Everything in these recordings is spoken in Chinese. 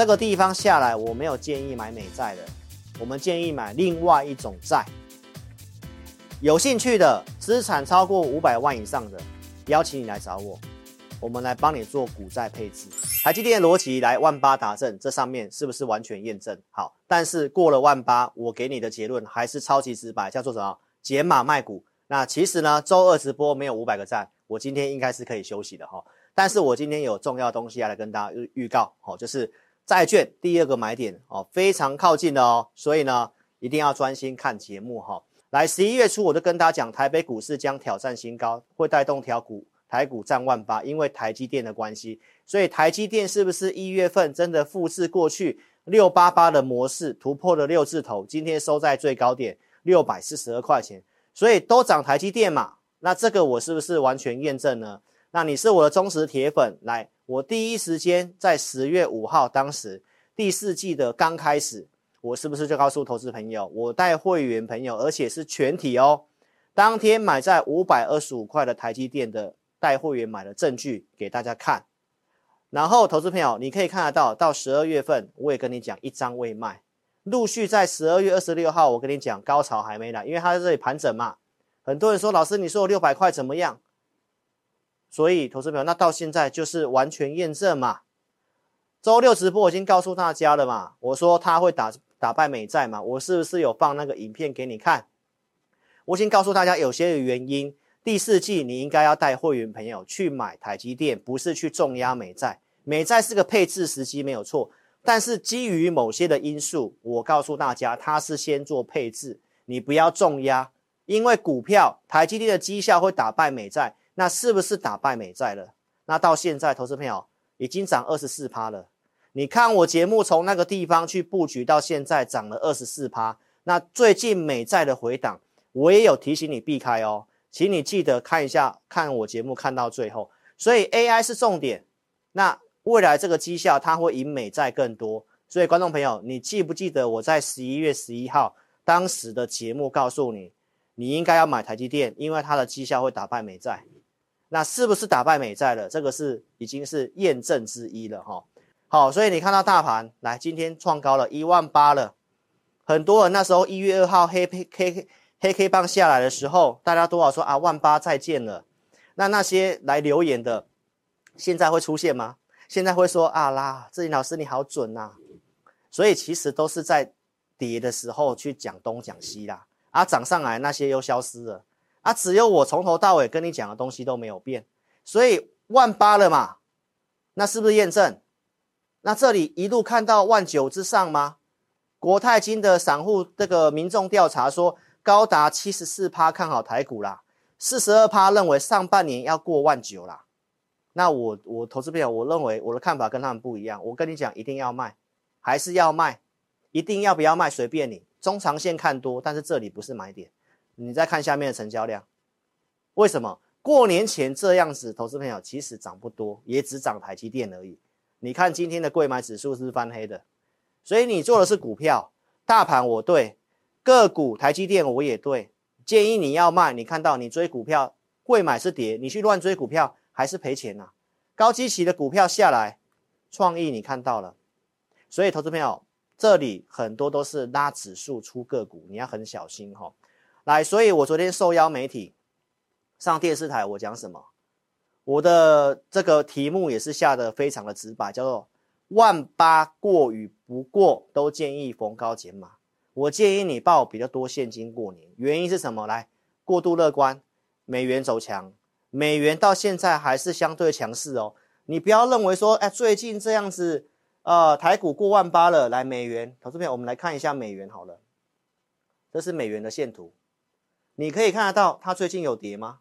这个地方下来，我没有建议买美债的，我们建议买另外一种债。有兴趣的，资产超过五百万以上的，邀请你来找我，我们来帮你做股债配置。台积电的逻辑来万八达阵，这上面是不是完全验证？好，但是过了万八，我给你的结论还是超级直白，叫做什么？减码卖股。那其实呢，周二直播没有五百个赞，我今天应该是可以休息的哈。但是我今天有重要东西要来跟大家预预告，好，就是债券第二个买点哦，非常靠近的哦，所以呢，一定要专心看节目哈。来，十一月初我就跟大家讲，台北股市将挑战新高，会带动调股，台股站万八，因为台积电的关系，所以台积电是不是一月份真的复制过去六八八的模式，突破了六字头，今天收在最高点六百四十二块钱，所以都涨台积电嘛，那这个我是不是完全验证呢？那你是我的忠实铁粉，来，我第一时间在十月五号当时第四季的刚开始。我是不是就告诉投资朋友，我带会员朋友，而且是全体哦，当天买在五百二十五块的台积电的带会员买的证据给大家看。然后投资朋友，你可以看得到，到十二月份我也跟你讲一张未卖，陆续在十二月二十六号我跟你讲高潮还没来，因为它在这里盘整嘛。很多人说老师，你说我六百块怎么样？所以投资朋友，那到现在就是完全验证嘛。周六直播我已经告诉大家了嘛，我说他会打。打败美债嘛？我是不是有放那个影片给你看？我先告诉大家有些原因。第四季你应该要带会员朋友去买台积电，不是去重压美债。美债是个配置时机没有错，但是基于某些的因素，我告诉大家，它是先做配置，你不要重压，因为股票台积电的绩效会打败美债，那是不是打败美债了？那到现在，投资朋友已经涨二十四趴了。你看我节目从那个地方去布局到现在涨了二十四趴，那最近美债的回档，我也有提醒你避开哦，请你记得看一下，看我节目看到最后。所以 AI 是重点，那未来这个绩效它会赢美债更多。所以观众朋友，你记不记得我在十一月十一号当时的节目告诉你，你应该要买台积电，因为它的绩效会打败美债。那是不是打败美债了？这个是已经是验证之一了哈。好，所以你看到大盘来，今天创高了一万八了。很多人那时候一月二号黑黑黑黑 K 棒下来的时候，大家都好说啊，万八再见了。那那些来留言的，现在会出现吗？现在会说啊啦，志林老师你好准呐、所以其实都是在跌的时候去讲东讲西啦，啊涨上来那些又消失了，啊只有我从头到尾跟你讲的东西都没有变。所以万八了嘛，那是不是验证？那这里一路看到万九之上吗？国泰金的散户这个民众调查说，高达七十四趴看好台股啦，四十二趴认为上半年要过万九啦。那我我投资朋友，我认为我的看法跟他们不一样。我跟你讲，一定要卖，还是要卖？一定要不要卖？随便你。中长线看多，但是这里不是买点。你再看下面的成交量，为什么过年前这样子？投资朋友其实涨不多，也只涨台积电而已。你看今天的柜买指数是翻黑的，所以你做的是股票，大盘我对，个股台积电我也对，建议你要卖。你看到你追股票，贵买是跌，你去乱追股票还是赔钱呐、高基期的股票下来，创意你看到了，所以投资朋友这里很多都是拉指数出个股，你要很小心哈、来，所以我昨天受邀媒体上电视台，我讲什么？我的这个题目也是下的非常的直白，叫做“万八过与不过都建议逢高减码”。我建议你报比较多现金过年，原因是什么？来，过度乐观，美元走强，美元到现在还是相对强势哦。你不要认为说，哎，最近这样子，呃，台股过万八了，来美元，投资朋友，我们来看一下美元好了，这是美元的线图，你可以看得到它最近有跌吗？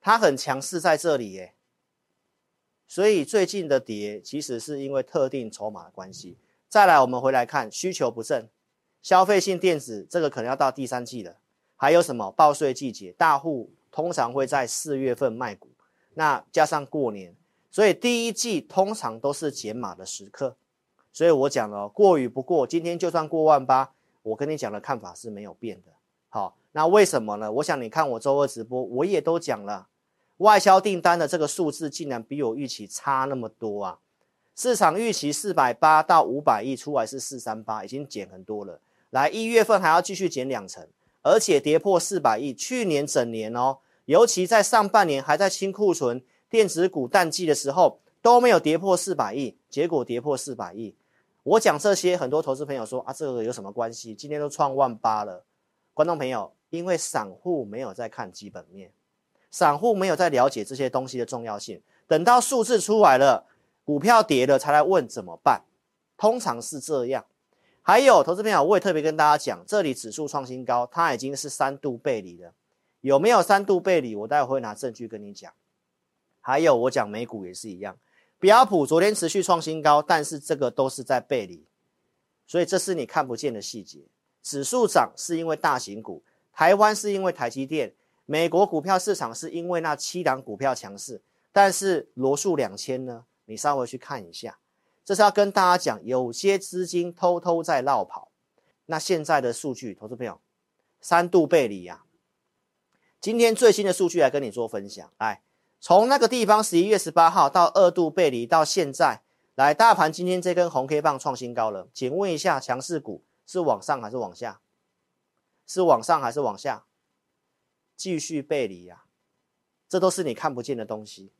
它很强势在这里耶，所以最近的跌其实是因为特定筹码的关系。再来，我们回来看需求不振，消费性电子这个可能要到第三季了。还有什么报税季节，大户通常会在四月份卖股，那加上过年，所以第一季通常都是减码的时刻。所以我讲了过与不过，今天就算过万八，我跟你讲的看法是没有变的。好。那为什么呢？我想你看我周二直播，我也都讲了，外销订单的这个数字竟然比我预期差那么多啊！市场预期四百八到五百亿，出来是四三八，已经减很多了。来一月份还要继续减两成，而且跌破四百亿。去年整年哦，尤其在上半年还在清库存、电子股淡季的时候，都没有跌破四百亿，结果跌破四百亿。我讲这些，很多投资朋友说啊，这个有什么关系？今天都创万八了。观众朋友，因为散户没有在看基本面，散户没有在了解这些东西的重要性。等到数字出来了，股票跌了才来问怎么办，通常是这样。还有投资朋友，我也特别跟大家讲，这里指数创新高，它已经是三度背离了。有没有三度背离？我待会会拿证据跟你讲。还有我讲美股也是一样。标普昨天持续创新高，但是这个都是在背离，所以这是你看不见的细节。指数涨是因为大型股，台湾是因为台积电，美国股票市场是因为那七档股票强势，但是罗素两千呢？你稍微去看一下，这是要跟大家讲，有些资金偷偷在绕跑。那现在的数据，投资朋友，三度背离呀、今天最新的数据来跟你做分享，来。从那个地方，十一月十八号到二度背离到现在，来大盘今天这根红 K 棒创新高了。请问一下，强势股是往上还是往下？是往上还是往下？继续背离呀、啊，这都是你看不见的东西。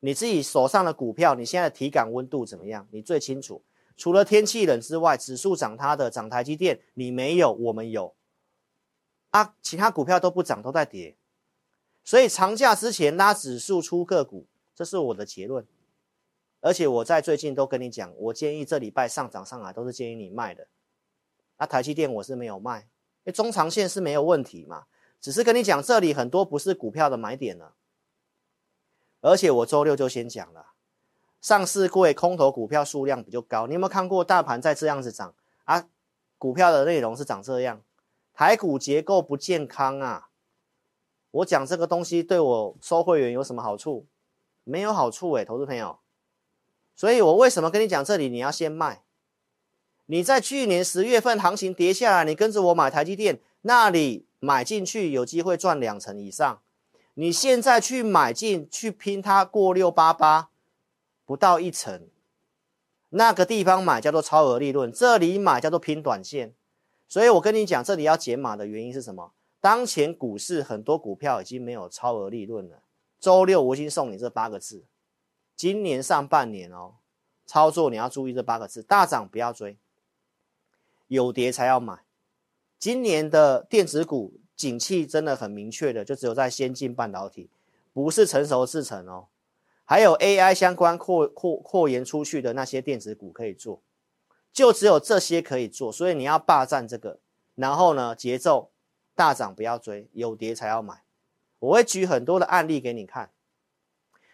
你自己手上的股票，你现在的体感温度怎么样？你最清楚。除了天气冷之外，指数涨它的，涨台积电，你没有，我们有。啊，其他股票都不涨，都在跌。所以长假之前拉指数出个股，这是我的结论。而且我在最近都跟你讲，我建议这礼拜上涨上来都是建议你卖的。那台积电我是没有卖，因中长线是没有问题嘛，只是跟你讲这里很多不是股票的买点了。而且我周六就先讲了，上市柜空头股票数量比较高。你有没有看过大盘在这样子涨啊？股票的内容是长这样，台股结构不健康啊。我讲这个东西对我收会员有什么好处？没有好处诶，投资朋友。所以我为什么跟你讲这里你要先卖？你在去年十月份行情跌下来，你跟着我买台积电，那里买进去有机会赚两成以上。你现在去买进去拼它过六八八，不到一成。那个地方买叫做超额利润，这里买叫做拼短线。所以我跟你讲，这里要减码的原因是什么？当前股市很多股票已经没有超额利润了。周六我已经送你这八个字，今年上半年哦，操作你要注意这八个字：大涨不要追，有跌才要买。今年的电子股景气真的很明确的，就只有在先进半导体，不是成熟制程哦。还有 AI 相关扩扩扩延出去的那些电子股可以做，就只有这些可以做，所以你要霸占这个。然后呢，节奏。大涨不要追，有跌才要买。我会举很多的案例给你看。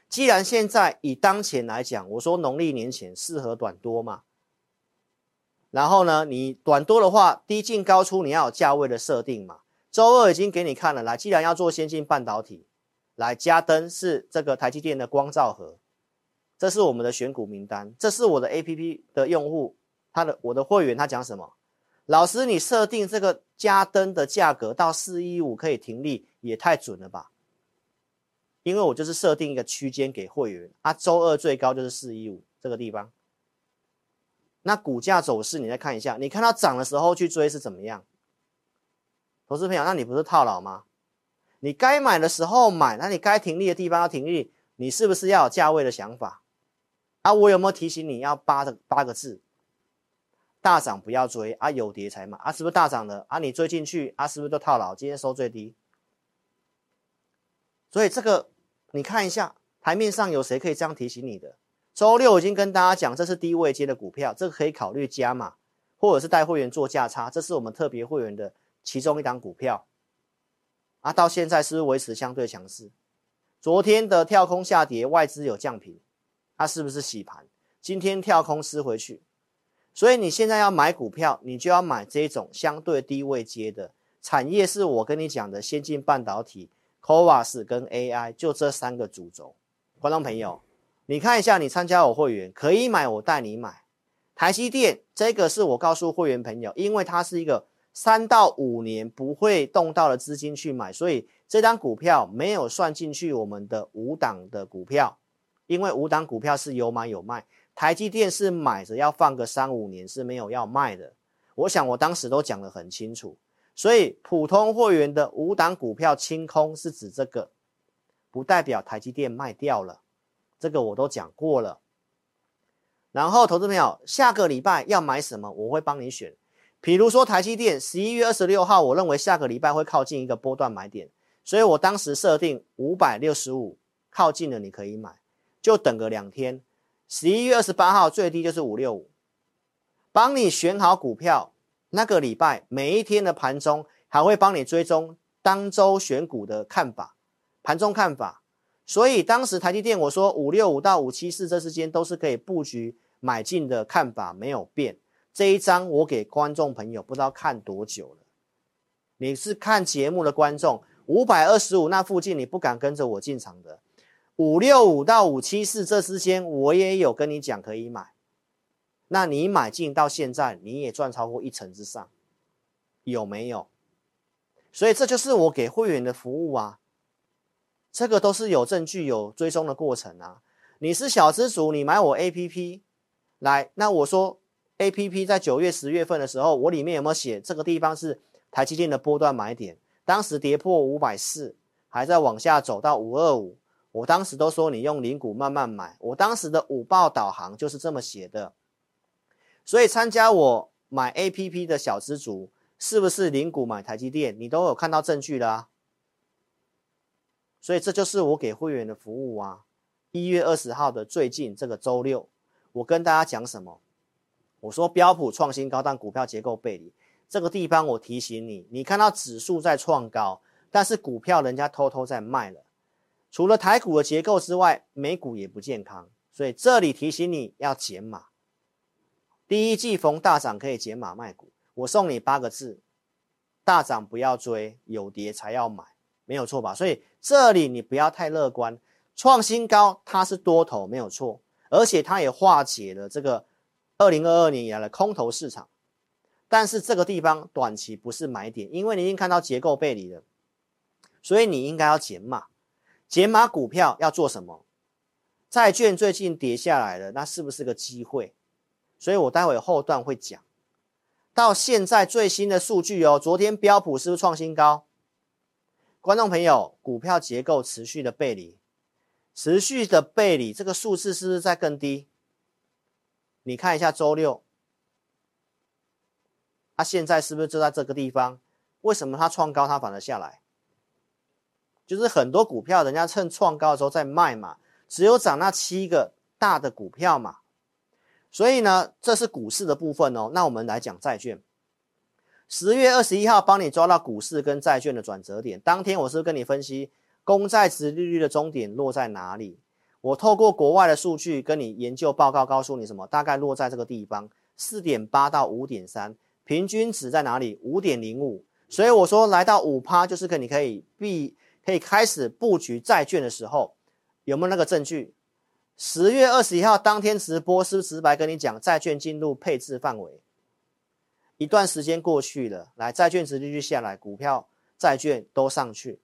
既然现在以当前来讲，我说农历年前适合短多嘛。然后呢，你短多的话，低进高出，你要有价位的设定嘛。周二已经给你看了，来，既然要做先进半导体，来嘉登是这个台积电的光罩盒，这是我们的选股名单，这是我的 APP 的用户，他的我的会员他讲什么？老师，你设定这个嘉登的价格到四一五可以停利，也太准了吧？因为我就是设定一个区间给会员，啊，周二最高就是四一五这个地方。那股价走势你再看一下，你看它涨的时候去追是怎么样？投资朋友，那你不是套牢吗？你该买的时候买，那你该停利的地方要停利，你是不是要有价位的想法？啊，我有没有提醒你要八个八个字？大涨不要追啊，有跌才买啊，是不是大涨了啊？你追进去啊，是不是都套牢？今天收最低，所以这个你看一下台面上有谁可以这样提醒你的？周六已经跟大家讲，这是低位接的股票，这个可以考虑加码，或者是带会员做价差，这是我们特别会员的其中一档股票啊。到现在是不是维持相对强势？昨天的跳空下跌，外资有降频，它是不是洗盘？今天跳空撕回去。所以你现在要买股票，你就要买这种相对低位接的产业，是我跟你讲的先进半导体、CoWoS 跟 AI，就这三个主轴。观众朋友，你看一下，你参加我会员可以买，我带你买台积电。这个是我告诉会员朋友，因为它是一个三到五年不会动到的资金去买，所以这张股票没有算进去我们的五档的股票，因为五档股票是有买有卖。台积电是买着要放个三五年是没有要卖的。我想我当时都讲得很清楚，所以普通会员的五档股票清空是指这个，不代表台积电卖掉了，这个我都讲过了。然后，投资朋友，下个礼拜要买什么？我会帮你选。比如说台积电，十一月二十六号，我认为下个礼拜会靠近一个波段买点，所以我当时设定五百六十五，靠近了你可以买，就等个两天。十一月二十八号最低就是五六五，帮你选好股票。那个礼拜每一天的盘中还会帮你追踪当周选股的看法，盘中看法。所以当时台积电我说五六五到五七四这之间都是可以布局买进的看法没有变。这一张我给观众朋友不知道看多久了，你是看节目的观众，五百二十五那附近你不敢跟着我进场的。五六五到五七四这之间，我也有跟你讲可以买，那你买进到现在，你也赚超过一成之上，有没有？所以这就是我给会员的服务啊，这个都是有证据、有追踪的过程啊。你是小资主，你买我 APP 来，那我说 APP 在九月、十月份的时候，我里面有没有写这个地方是台积电的波段买点？当时跌破五百四，还在往下走到五二五。我当时都说你用零股慢慢买，我当时的午报导航就是这么写的。所以参加我买 APP 的小资主，是不是零股买台积电？你都有看到证据了啊。所以这就是我给会员的服务啊。一月二十号的最近这个周六，我跟大家讲什么？我说标普创新高，但股票结构背离。这个地方我提醒你，你看到指数在创高，但是股票人家偷偷在卖了。除了台股的结构之外，美股也不健康，所以这里提醒你要减码。第一季逢大涨可以减码卖股，我送你八个字：大涨不要追，有跌才要买，没有错吧？所以这里你不要太乐观，创新高它是多头没有错，而且它也化解了这个二零二二年以来的空头市场。但是这个地方短期不是买点，因为你已经看到结构背离了，所以你应该要减码。减码股票要做什么？债券最近跌下来了，那是不是个机会？所以我待会后段会讲。到现在最新的数据哦，昨天标普是不是创新高？观众朋友，股票结构持续的背离，持续的背离，这个数字是不是在更低？你看一下周六，它现在是不是就在这个地方？为什么它创高，它反而下来？就是很多股票，人家趁创高的时候在卖嘛，只有涨那七个大的股票嘛，所以呢，这是股市的部分哦。那我们来讲债券。十月二十一号帮你抓到股市跟债券的转折点，当天我是跟你分析公债殖利率的终点落在哪里？我透过国外的数据跟你研究报告，告诉你什么？大概落在这个地方，四点八到五点三，平均值在哪里？五点零五。所以我说来到五趴，就是可你可以避。可以开始布局债券的时候，有没有那个证据？十月二十一号当天直播是不是直白跟你讲，债券进入配置范围？一段时间过去了，来债券殖利率下来，股票、债券都上去。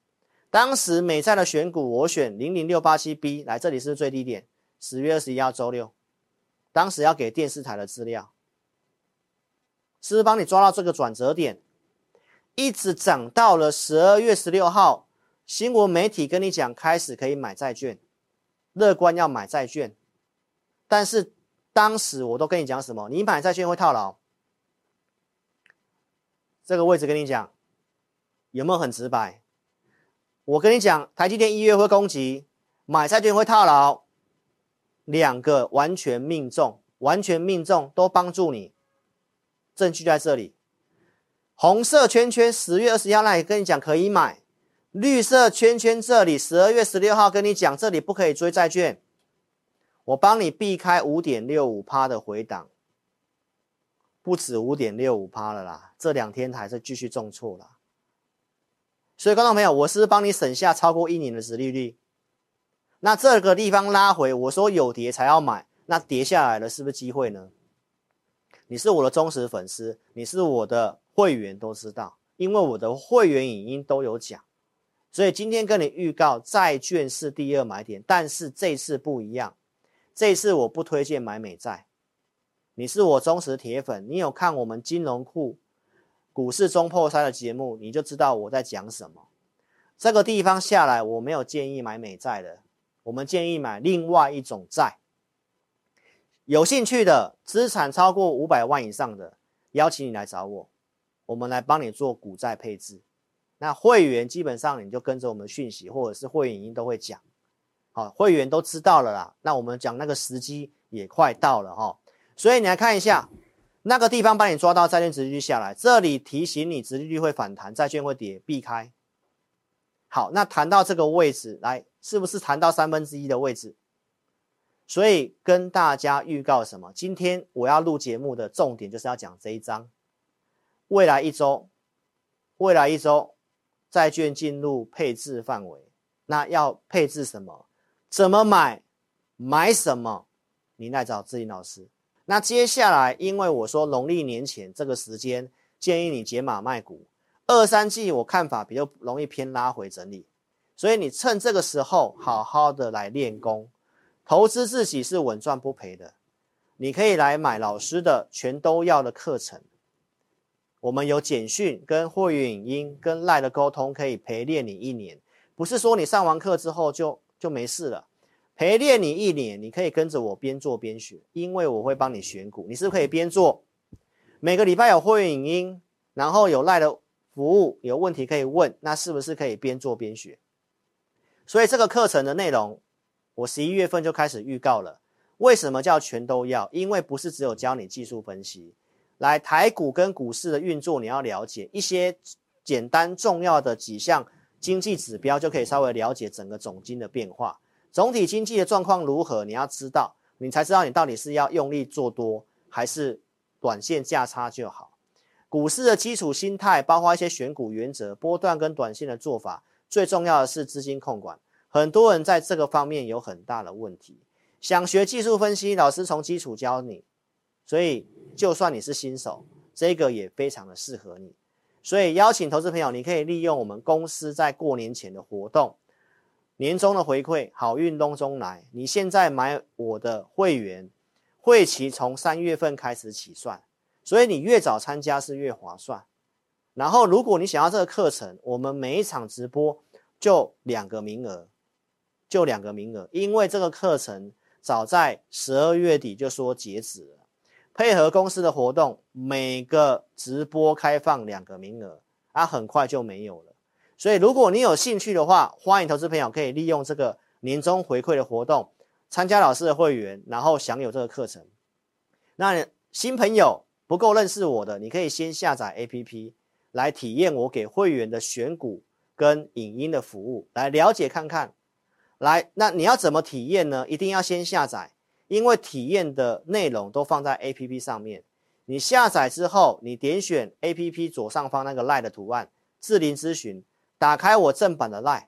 当时美债的选股，我选零零六八七 B，来这里是不是最低点？十月二十一号周六，当时要给电视台的资料，是不是帮你抓到这个转折点？一直涨到了十二月十六号。新闻媒体跟你讲，开始可以买债券，乐观要买债券，但是当时我都跟你讲什么？你买债券会套牢，这个位置跟你讲，有没有很直白？我跟你讲，台积电一月会攻击，买债券会套牢，两个完全命中，完全命中都帮助你，证据在这里，红色圈圈十月二十一号那里跟你讲可以买。绿色圈圈这里，十二月十六号跟你讲，这里不可以追债券，我帮你避开五点六五趴的回档，不止五点六五趴了啦，这两天还是继续重挫了。所以，观众朋友，我是帮你省下超过一年的殖利率？那这个地方拉回，我说有跌才要买，那跌下来了是不是机会呢？你是我的忠实粉丝，你是我的会员都知道，因为我的会员影音都有讲。所以今天跟你预告，债券是第二买点，但是这次不一样，这次我不推荐买美债。你是我忠实铁粉，你有看我们金融库股市中破三的节目，你就知道我在讲什么。这个地方下来，我没有建议买美债的，我们建议买另外一种债。有兴趣的，资产超过五百万以上的，邀请你来找我，我们来帮你做股债配置。那会员基本上你就跟着我们讯息，或者是会员影音都会讲，好，会员都知道了啦。那我们讲那个时机也快到了哈，所以你来看一下那个地方，帮你抓到债券殖利率下来，这里提醒你殖利率会反弹，债券会跌，避开。好，那谈到这个位置来，是不是谈到三分之一的位置？所以跟大家预告什么？今天我要录节目的重点就是要讲这一章，未来一周，未来一周。债券进入配置范围，那要配置什么？怎么买？买什么？你来找志霖老师。那接下来，因为我说农历年前这个时间，建议你解码卖股。二三季我看法比较容易偏拉回整理，所以你趁这个时候好好的来练功，投资自己是稳赚不赔的。你可以来买老师的全都要的课程。我们有简讯跟会员影音跟赖的沟通，可以陪练你一年，不是说你上完课之后就就没事了，陪练你一年，你可以跟着我边做边学，因为我会帮你选股，你是不是可以边做？每个礼拜有会员影音，然后有赖的服务，有问题可以问，那是不是可以边做边学？所以这个课程的内容，我十一月份就开始预告了。为什么叫全都要？因为不是只有教你技术分析。来台股跟股市的运作，你要了解一些简单重要的几项经济指标，就可以稍微了解整个总经的变化。总体经济的状况如何，你要知道，你才知道你到底是要用力做多，还是短线价差就好。股市的基础心态，包括一些选股原则、波段跟短线的做法，最重要的是资金控管。很多人在这个方面有很大的问题。想学技术分析，老师从基础教你。所以，就算你是新手，这个也非常的适合你。所以，邀请投资朋友，你可以利用我们公司在过年前的活动，年终的回馈，好运东中来。你现在买我的会员，会期从三月份开始起算，所以你越早参加是越划算。然后，如果你想要这个课程，我们每一场直播就两个名额，就两个名额，因为这个课程早在十二月底就说截止了。配合公司的活动，每个直播开放两个名额，啊，很快就没有了。所以，如果你有兴趣的话，欢迎投资朋友可以利用这个年终回馈的活动，参加老师的会员，然后享有这个课程。那新朋友不够认识我的，你可以先下载 APP 来体验我给会员的选股跟影音的服务，来了解看看。来，那你要怎么体验呢？一定要先下载。因为体验的内容都放在 APP 上面，你下载之后，你点选 APP 左上方那个 LINE 的图案，智霖咨询，打开我正版的 LINE，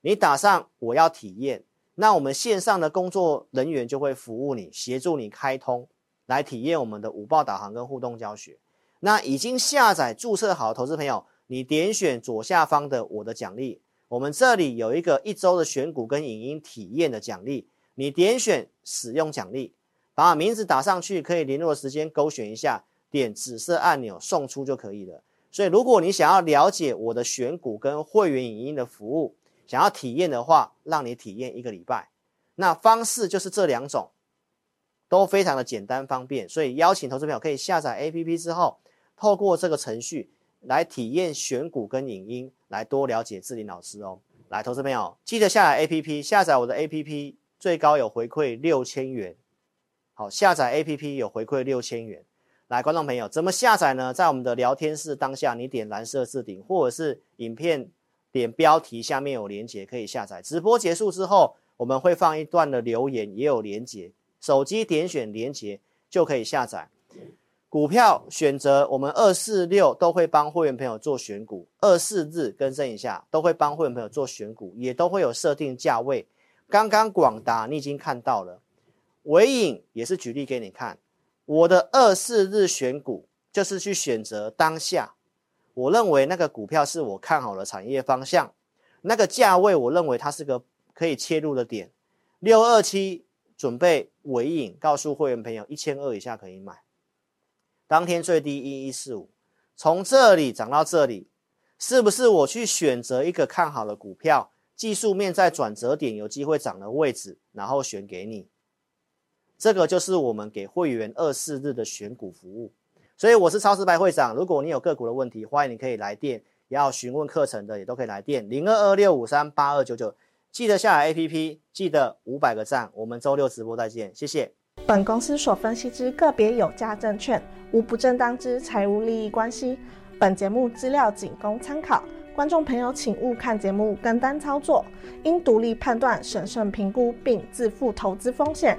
你打上我要体验，那我们线上的工作人员就会服务你，协助你开通来体验我们的五报导航跟互动教学。那已经下载注册好的投资朋友，你点选左下方的我的奖励，我们这里有一个一周的选股跟影音体验的奖励。你点选使用奖励，把名字打上去，可以联络时间勾选一下，点紫色按钮送出就可以了。所以，如果你想要了解我的选股跟会员影音的服务，想要体验的话，让你体验一个礼拜。那方式就是这两种，都非常的简单方便。所以，邀请投资朋友可以下载 APP 之后，透过这个程序来体验选股跟影音，来多了解志霖老师哦。来，投资朋友记得下载 APP，下载我的 APP。最高有回馈六千元，好，下载 APP 有回馈六千元。来，观众朋友，怎么下载呢？在我们的聊天室当下，你点蓝色置顶，或者是影片点标题下面有连接可以下载。直播结束之后，我们会放一段的留言，也有连接。手机点选连接就可以下载。股票选择我们二四六都会帮会员朋友做选股，二四日更正一下，都会帮会员朋友做选股，也都会有设定价位。刚刚广达你已经看到了，纬颖也是举例给你看。我的二四日选股就是去选择当下，我认为那个股票是我看好的产业方向，那个价位我认为它是个可以切入的点。六二七准备尾影，告诉会员朋友一千二以下可以买，当天最低一一四五，从这里涨到这里，是不是我去选择一个看好的股票，技术面在转折点有机会涨的位置，然后选给你？这个就是我们给会员二四日的选股服务。所以我是超直白会长，如果你有个股的问题，欢迎你可以来电，要询问课程的也都可以来电零二二六五三八二九九，记得下载 APP，记得五百个赞，我们周六直播再见，谢谢。本公司所分析之个别有价证券，无不正当之财务利益关系，本节目资料仅供参考，观众朋友请勿看节目跟单操作，应独立判断、审慎评估并自负投资风险。